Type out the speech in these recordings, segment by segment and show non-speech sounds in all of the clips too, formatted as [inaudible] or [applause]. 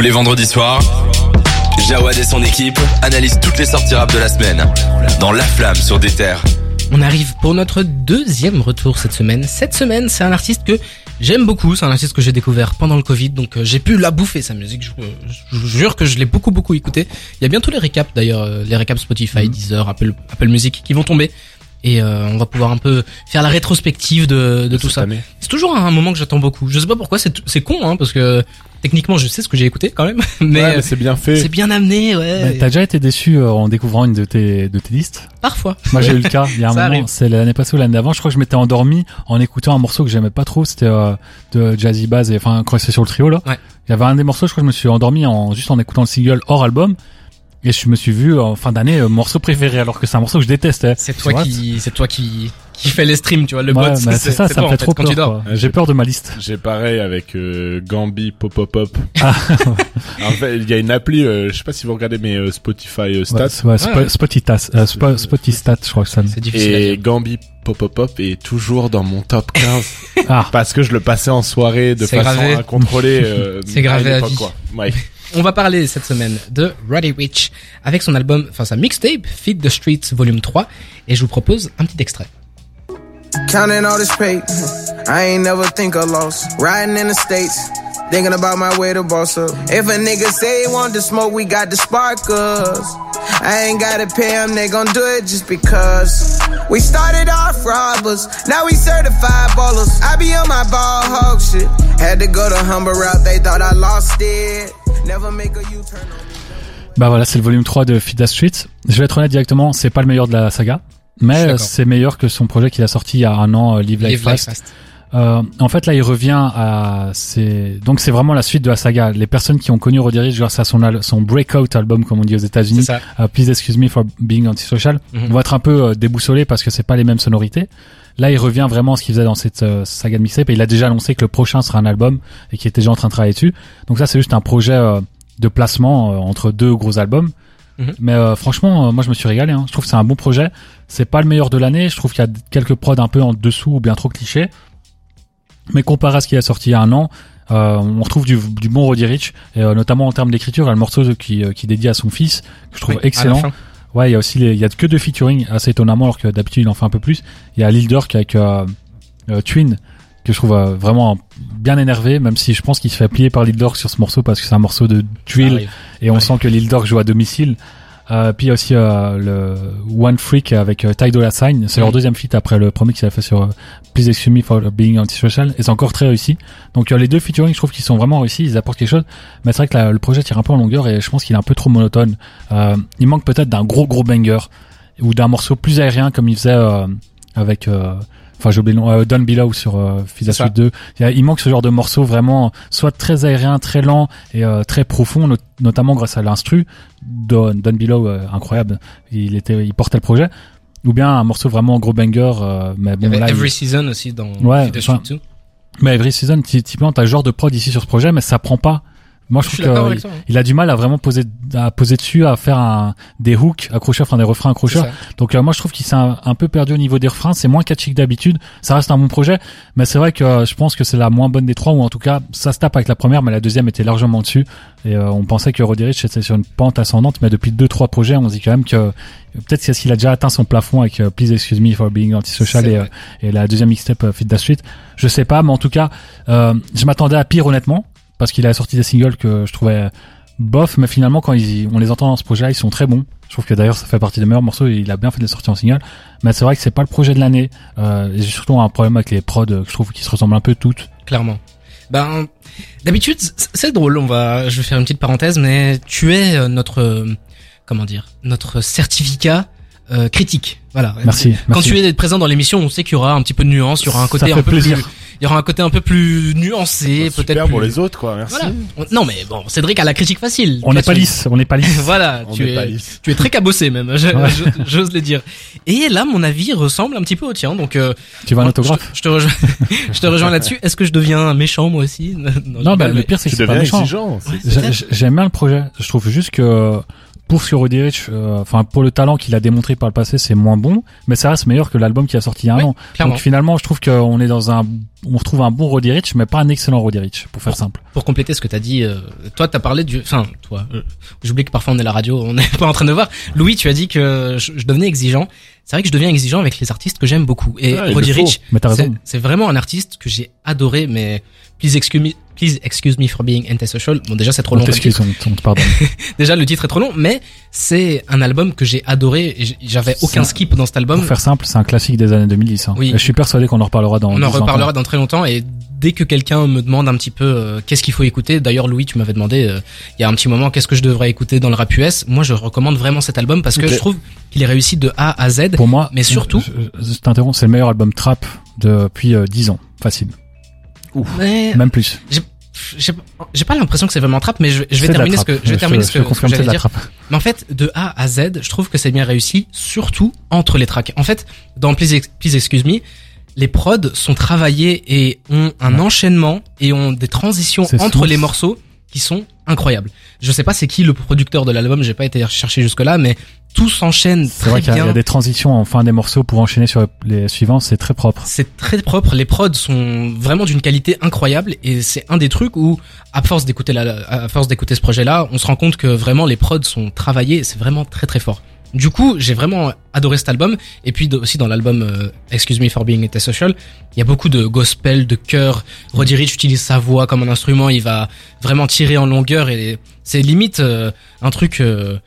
Tous les vendredis soirs, Jawad et son équipe analysent toutes les sorties rap de la semaine dans La Flamme sur des terres. On arrive pour notre deuxième retour cette semaine. Cette semaine, c'est un artiste que j'aime beaucoup. C'est un artiste que j'ai découvert pendant le Covid, donc euh, j'ai pu la bouffer sa musique. Je, je vous jure que je l'ai beaucoup beaucoup écouté. Il y a bientôt les récaps d'ailleurs, euh, les récaps Spotify, Deezer, Apple, Apple Music qui vont tomber. Et euh, on va pouvoir un peu faire la rétrospective de, de tout ça. C'est toujours un moment que j'attends beaucoup. Je sais pas pourquoi, c'est c'est con, hein, parce que techniquement je sais ce que j'ai écouté quand même, [laughs] mais, Ouais, mais c'est bien fait. c'est bien amené, ouais. Bah, T'as déjà été déçu euh, en découvrant une de tes, de tes listes? Parfois. Moi j'ai eu [laughs] le cas, il y a un Ça moment, c'est l'année passée ou l'année d'avant, je crois que je m'étais endormi en écoutant un morceau que j'aimais pas trop, c'était euh, de Jazzy Bass, et enfin quand c'est sur le trio là. Ouais. Il y avait un des morceaux, je crois que je me suis endormi en juste en écoutant le single hors album, et je me suis vu en fin d'année euh, morceau préféré, alors que c'est un morceau que je détestais. C'est toi qui, c'est toi qui, qui fait les streams, tu vois, le Ouais, bot. [laughs] c'est ça, ça toi, me fait trop peur. J'ai peur de ma liste. J'ai pareil avec euh, Gambi Pop Pop Pop. Ah. [laughs] en fait, il y a une appli, euh, je sais pas si vous regardez mes euh, Spotify euh, Ouais, stats. ouais, Ouais. Spotitas, euh, Spotistat, je crois que ça. C'est difficile à Et. Gambi Pop Pop Pop est toujours dans mon top 15 Ah, parce que je le passais en soirée de façon gravé. incontrôlée. Euh, [laughs] C'est gravé à l'époque, vie. quoi. Ouais. On va parler cette semaine de Roddy Rich avec son album, enfin sa mixtape, Feed the Streets Volume 3, et je vous propose un petit extrait. Counting all this paper, I ain't never think of loss. Riding in the states, thinking about my way to boss up. If a nigga say he want to smoke, we got the sparkers. I ain't gotta pay them, they gon' do it just because. We started off robbers, now we certified ballers. I be on my ball hog shit. Had to go the humble route, they thought I lost it. Never make a U-turn on me. Bah voilà, c'est le volume 3 de Feed the Street. Je vais être honnête directement, c'est pas le meilleur de la saga, mais d'accord. c'est meilleur que son projet qu'il a sorti il y a un an, euh, Live Life Live Life Fast. Fast. Euh, en fait, là, il revient à c'est donc c'est vraiment la suite de la saga. Les personnes qui ont connu Roddy Ricch grâce à son al- son breakout album, comme on dit aux États-Unis, euh, Please Excuse Me for Being Antisocial, Mhm. vont être un peu euh, déboussolés parce que c'est pas les mêmes sonorités. Là, il revient vraiment à ce qu'il faisait dans cette euh, saga de mixtape et il a déjà annoncé que le prochain sera un album et qu'il était déjà en train de travailler dessus. Donc ça, c'est juste un projet euh, de placement euh, entre deux gros albums. Mhm. Mais franchement, moi, je me suis régalé. Hein. Je trouve que c'est un bon projet. C'est pas le meilleur de l'année. Je trouve qu'il y a quelques prods un peu en dessous ou bien trop clichés. Mais comparé à ce qu'il a sorti il y a un an, euh, on retrouve du, du bon Roddy Rich, et, euh, notamment en termes d'écriture. Il y a le morceau qui, euh, qui dédie à son fils, que je trouve Oui, excellent. Ouais, il y a aussi les, il y a que deux featuring assez étonnamment alors que d'habitude il en fait un peu plus. Il y a Lil Durk avec euh, euh, Twin que je trouve euh, vraiment bien énervé, même si je pense qu'il se fait plier par Lil Durk sur ce morceau parce que c'est un morceau de drill arrive. et on sent que Lil Durk joue à domicile. Euh, puis il y a aussi euh, le One Freak avec euh, Ty Dolla Sign, c'est leur deuxième feat après le premier qu'il a fait sur euh, Please Excuse Me for Being Antisocial et c'est encore très réussi. Donc euh, les deux featuring, je trouve qu'ils sont vraiment réussis, ils apportent quelque chose. Mais c'est vrai que la- le projet tire un peu en longueur et je pense qu'il est un peu trop monotone. Euh, il manque peut-être d'un gros gros banger ou d'un morceau plus aérien comme il faisait euh, avec euh, enfin j'ai oublié le nom euh, Down Below sur euh, Fizz C'est ça. Suite 2 il, y a- il manque ce genre de morceau vraiment soit très aérien très lent et euh, très profond not- notamment grâce à l'instru. Don, Down Below euh, incroyable. Il était il portait le projet. Ou bien un morceau vraiment gros banger euh, mais Il y bon avait là il- Every Season aussi dans Ouais, Streets 2. mais Every Season ty- typiquement t'as le genre de prod ici sur ce projet mais ça prend pas moi je trouve toi. hein. il a du mal à vraiment poser à poser dessus à faire un des hooks accrocheurs enfin des refrains accrocheurs donc euh, moi je trouve qu'il s'est un, un peu perdu au niveau des refrains, c'est moins catchy que d'habitude. Ça reste un bon projet, mais c'est vrai que euh, je pense que c'est la moins bonne des trois ou en tout cas ça se tape avec la première, mais la deuxième était largement dessus. Et euh, on pensait que Roddy était sur une pente ascendante, mais depuis deux trois projets, on se dit quand même que euh, peut-être c'est qu'il a déjà atteint son plafond avec euh, Please Excuse Me for Being Antisocial et, et la deuxième mixtape Fit the Street. Je sais pas, mais en tout cas, euh, je m'attendais à pire honnêtement parce qu'il a sorti des singles que je trouvais bof, mais finalement quand ils, on les entend dans ce projet, ils sont très bons. Je trouve que d'ailleurs ça fait partie des meilleurs morceaux. et Il a bien fait de les sortir en single, mais c'est vrai que c'est pas le projet de l'année. Euh, et j'ai surtout un problème avec les prods que je trouve qui se ressemblent un peu toutes. Clairement. Ben, d'habitude, c'est drôle. On va, je vais faire une petite parenthèse, mais tu es euh, notre, euh, comment dire, notre certificat euh, critique. Voilà. Merci. Quand merci. tu es présent dans l'émission, on sait qu'il y aura un petit peu de nuance, il y aura un côté un peu plaisir. plus, il y aura un côté un peu plus nuancé, Super peut-être pour plus- les autres, quoi. Merci. Voilà. On- Non mais bon, Cédric a la critique facile. On n'est pas lisse, on n'est pas lisse. [laughs] voilà, On tu n'est es, pas lisse. tu es très cabossé même, je- Ouais. je- j'ose le dire. Et là, mon avis ressemble un petit peu au tien, donc euh, Tu veux un autographe je, je te rejoins, [laughs] je te rejoins là-dessus. Est-ce que je deviens méchant moi aussi? [laughs] Non, je Non, bah, le pire c'est que Tu c'est pas méchant. J'aime bien le projet. Je trouve juste que pour ce que Roddy euh, enfin pour le talent qu'il a démontré par le passé, c'est moins bon, mais ça reste meilleur que l'album qui a sorti il y a un Oui, an. clairement. Donc finalement, je trouve qu'on est dans un on retrouve un bon Roddy Rich, mais pas un excellent Roddy Rich, pour faire simple. Pour compléter ce que t'as dit, euh, toi t'as parlé du, enfin toi, euh, j'oublie que parfois on est la radio, on n'est [laughs] pas en train de voir. Louis, tu as dit que je, je devenais exigeant. C'est vrai que je deviens exigeant avec les artistes que j'aime beaucoup. Et Ouais, il Roddy le faut. Rich, Mais t'as c'est vraiment un artiste que j'ai adoré, mais please excuse me, please excuse me for being antisocial. Bon déjà c'est trop On long. on, on te pardonne. [laughs] Déjà, le titre est trop long, mais c'est un album que j'ai adoré. J'avais aucun skip dans cet album. Pour faire simple, c'est un classique des années 2010. Hein. Oui. Et je suis persuadé qu'on en reparlera dans On 10 en reparlera dans très longtemps. Et dès que quelqu'un me demande un petit peu euh, qu'est-ce qu'il faut écouter, d'ailleurs Louis, tu m'avais demandé euh, il y a un petit moment qu'est-ce que je devrais écouter dans le rap US. Moi, je recommande vraiment cet album parce que je trouve qu'il est réussi de A à Z. Pour moi, Mais surtout- je, je t'interromps, c'est le meilleur album trap depuis euh, 10 ans, facile. Mais Même plus. j'ai pas l'impression que c'est vraiment trap, mais je, je vais terminer ce que je vais te- terminer ce que, ce que j'allais dire. trappe. Mais en fait, de A à Z, je trouve que c'est bien réussi, surtout entre les tracks. En fait, dans Please, Please Excuse Me, les prods sont travaillés et ont un Ouais. enchaînement et ont des transitions C'est entre les morceaux qui sont incroyables. Je sais pas c'est qui le producteur de l'album, j'ai pas été chercher jusque là, mais tout s'enchaîne C'est très vrai qu'il y, a- y des transitions en fin des morceaux pour enchaîner sur les suivants, c'est très propre. C'est très propre, les prods sont vraiment d'une qualité incroyable et c'est un des trucs où, à force d'écouter la, à force d'écouter ce projet-là, on se rend compte que vraiment les prods sont travaillés et c'est vraiment très très fort. Du coup, j'ai vraiment adoré cet album et puis aussi dans l'album euh, Excuse Me for Being Antisocial, il y a beaucoup de gospel, de chœur. Roddy Rich utilise sa voix comme un instrument, il va vraiment tirer en longueur et c'est limite euh, un truc, euh, tu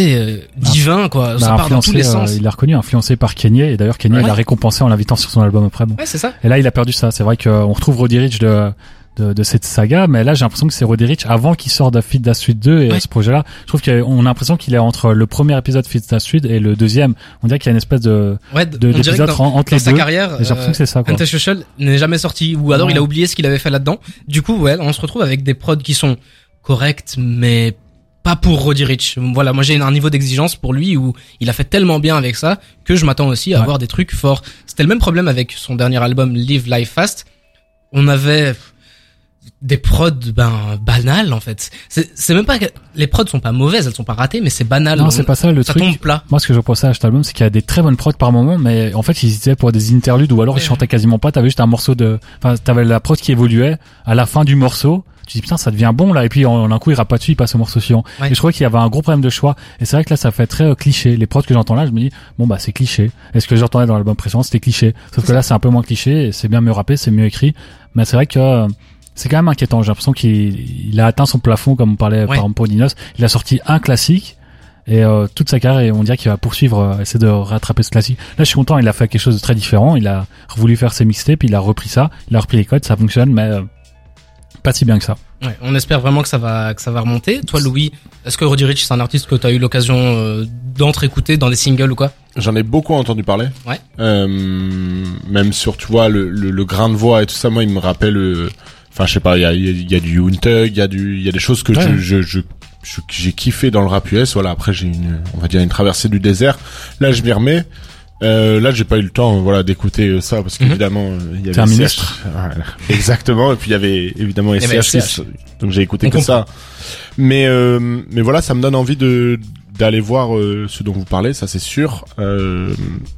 sais, euh, divin quoi. Ça Bah, part dans tous les influencé, sens. euh, il l'a reconnu, influencé par Kanye, et d'ailleurs Kanye Ouais. l'a récompensé en l'invitant sur son album après. Bon. Ouais, c'est ça. Et là, il a perdu ça. C'est vrai qu'on retrouve Roddy Rich de, de, de cette saga, mais là, j'ai l'impression que c'est Roddy Rich avant qu'il sorte de Feed the Suite 2 et Ouais. ce projet-là. Je trouve qu'on a l'impression qu'il est entre le premier épisode Feed the Suite et le deuxième. On dirait qu'il y a une espèce de, Ouais, de, d'épisode dans, entre dans les sa deux. carrière, J'ai l'impression euh, que c'est ça, quoi. Antisocial n'est jamais sorti ou alors il a oublié ce qu'il avait fait là-dedans. Du coup, ouais, on se retrouve avec des prods qui sont corrects mais pas pour Roddy Rich. Voilà, moi j'ai un niveau d'exigence pour lui où il a fait tellement bien avec ça que je m'attends aussi à Ouais. avoir des trucs forts. C'était le même problème avec son dernier album Live Life Fast. On avait des prods ben banales en fait. C'est c'est même pas que les prods sont pas mauvaises, elles sont pas ratées mais c'est banal. Non, On- c'est pas ça le ça truc. tombe plat. Moi, ce que je reprochais à cet album, c'est qu'il y a des très bonnes prods par moment, mais en fait, ils étaient pour des interludes ou alors ils chantaient quasiment pas. T'avais juste un morceau de, enfin, t'avais la prod qui évoluait à la fin du morceau. Tu dis putain, ça devient bon là, et puis en, en un coup, il rappe pas dessus, il passe au morceau suivant. Ouais. Et je crois qu'il y avait un gros problème de choix. Et c'est vrai que là, ça fait très euh, cliché. Les prods que j'entends là, je me dis bon bah c'est cliché. Et ce que j'entendais dans l'album précédent, c'était cliché. Sauf que là, c'est un peu moins cliché. C'est bien mieux rappé, c'est mieux écrit. Mais c'est vrai que euh, c'est quand même inquiétant. J'ai l'impression qu'il il a atteint son plafond, comme on parlait Ouais. par exemple pour Dinos. Il a sorti un classique. Et euh, toute sa carrière, et on dirait qu'il va poursuivre, euh, essayer de rattraper ce classique. Là, je suis content, il a fait quelque chose de très différent. Il a voulu faire ses mixtapes, il a repris ça, il a repris les codes, ça fonctionne, mais euh, pas si bien que ça. Ouais, on espère vraiment que ça va que ça va remonter. Toi, Louis, est-ce que Roddy Rich c'est un artiste que tu as eu l'occasion euh, d'entre-écouter dans des singles ou quoi? J'en ai beaucoup entendu parler. Ouais. Euh, même sur, tu vois, le, le, le grain de voix et tout ça, moi, il me rappelle... Enfin, je sais pas, il y a, y a- il y a du Untug, il y a du, il y a des choses que Ouais. je, je, je, j'ai kiffé dans le rap US. Voilà, après j'ai une, on va dire une traversée du désert. Là, je m'y remets. Euh, là, j'ai pas eu le temps, voilà, d'écouter euh, ça parce Mhm. qu'évidemment, euh, il y avait un CH ministre. Voilà. [laughs] Exactement. Et puis il y avait évidemment Il y avait SCH6, donc j'ai écouté On que ça. Mais euh, mais voilà, ça me donne envie de d'aller voir euh, ce dont vous parlez, ça c'est sûr. Euh,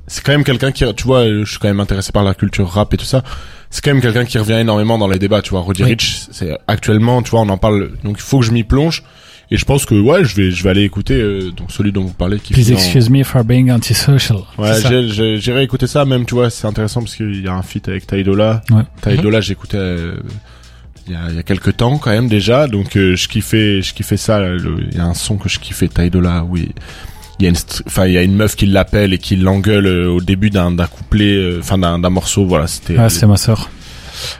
c'est quand même quelqu'un qui, tu vois, je suis quand même intéressé par la culture rap et tout ça. C'est quand même quelqu'un qui revient énormément dans les débats, tu vois. Roddy Oui. Rich, c'est actuellement, tu vois, on en parle, donc il faut que je m'y plonge. Et je pense que ouais, je vais je vais aller écouter euh, donc celui dont vous parlez qui Please finit en- excuse me for being antisocial. Ouais, j'irai écouter ça même, tu vois, c'est intéressant parce qu'il y a un feat avec Taidola. Ouais. Taidola, j'écoutais euh, il y a, il y a quelques temps quand même déjà, donc euh, je kiffais, je kiffais ça. Il y a un son que je kiffais, Taidola, oui. Il y a une, enfin, il y a une meuf qui l'appelle et qui l'engueule euh, au début d'un d'un couplet, euh, enfin d'un d'un morceau, voilà, c'était. Ah, c'est ma sœur.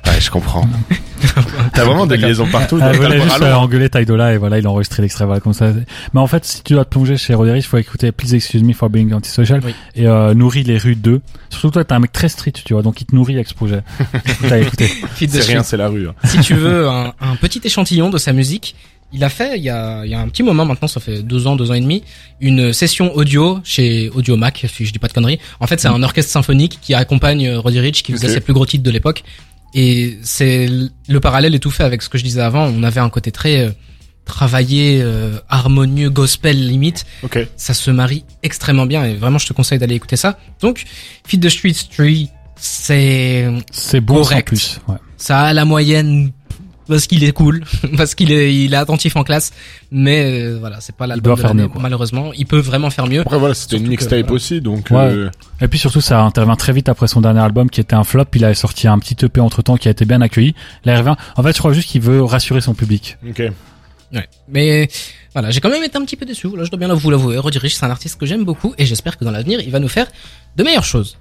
ouais, je comprends. [laughs] T'as vraiment des liaisons partout. Elle voulait juste euh, engueuler Taidola et voilà, il a enregistré l'extrait, voilà, comme ça. Mais en fait, si tu dois te plonger chez Roderick, il faut écouter Please Excuse Me for Being Antisocial Oui. et euh, Nourrit les rues 2. Surtout toi, t'es un mec très street, tu vois, donc il te nourrit avec ce projet. [laughs] T'as écouté. C'est rien, c'est la rue. hein. si tu veux un, un petit échantillon de sa musique, il a fait il y a, il y a un petit moment maintenant, ça fait deux ans, deux ans et demi, une session audio chez Audio Mac, si je dis pas de conneries. En fait, c'est un orchestre symphonique qui accompagne euh, Roddy Rich, qui faisait ses plus gros titres de l'époque. Et c'est le parallèle est tout fait avec ce que je disais avant. On avait un côté très euh, travaillé, euh, harmonieux, gospel limite. Ok. Ça se marie extrêmement bien et vraiment je te conseille d'aller écouter ça. Donc, Feed the Streets 3, c'est C'est bon Correct. plus. Ouais. ça a la moyenne parce qu'il est cool, [laughs] parce qu'il est, il est attentif en classe, mais euh, voilà, c'est pas l'album doit de faire l'année, malheureusement. Il peut vraiment faire mieux. Après voilà, c'était une mixtape voilà. aussi, donc Ouais. euh, Et puis surtout, ça intervient très vite après son dernier album qui était un flop. Il avait sorti un petit EP entre temps qui a été bien accueilli. Là, il revient. En fait, je crois juste qu'il veut rassurer son public. ok. Ouais. Mais voilà, j'ai quand même été un petit peu déçu. Là, je dois bien vous l'avouer. Rodirich, c'est un artiste que j'aime beaucoup et j'espère que dans l'avenir, il va nous faire de meilleures choses.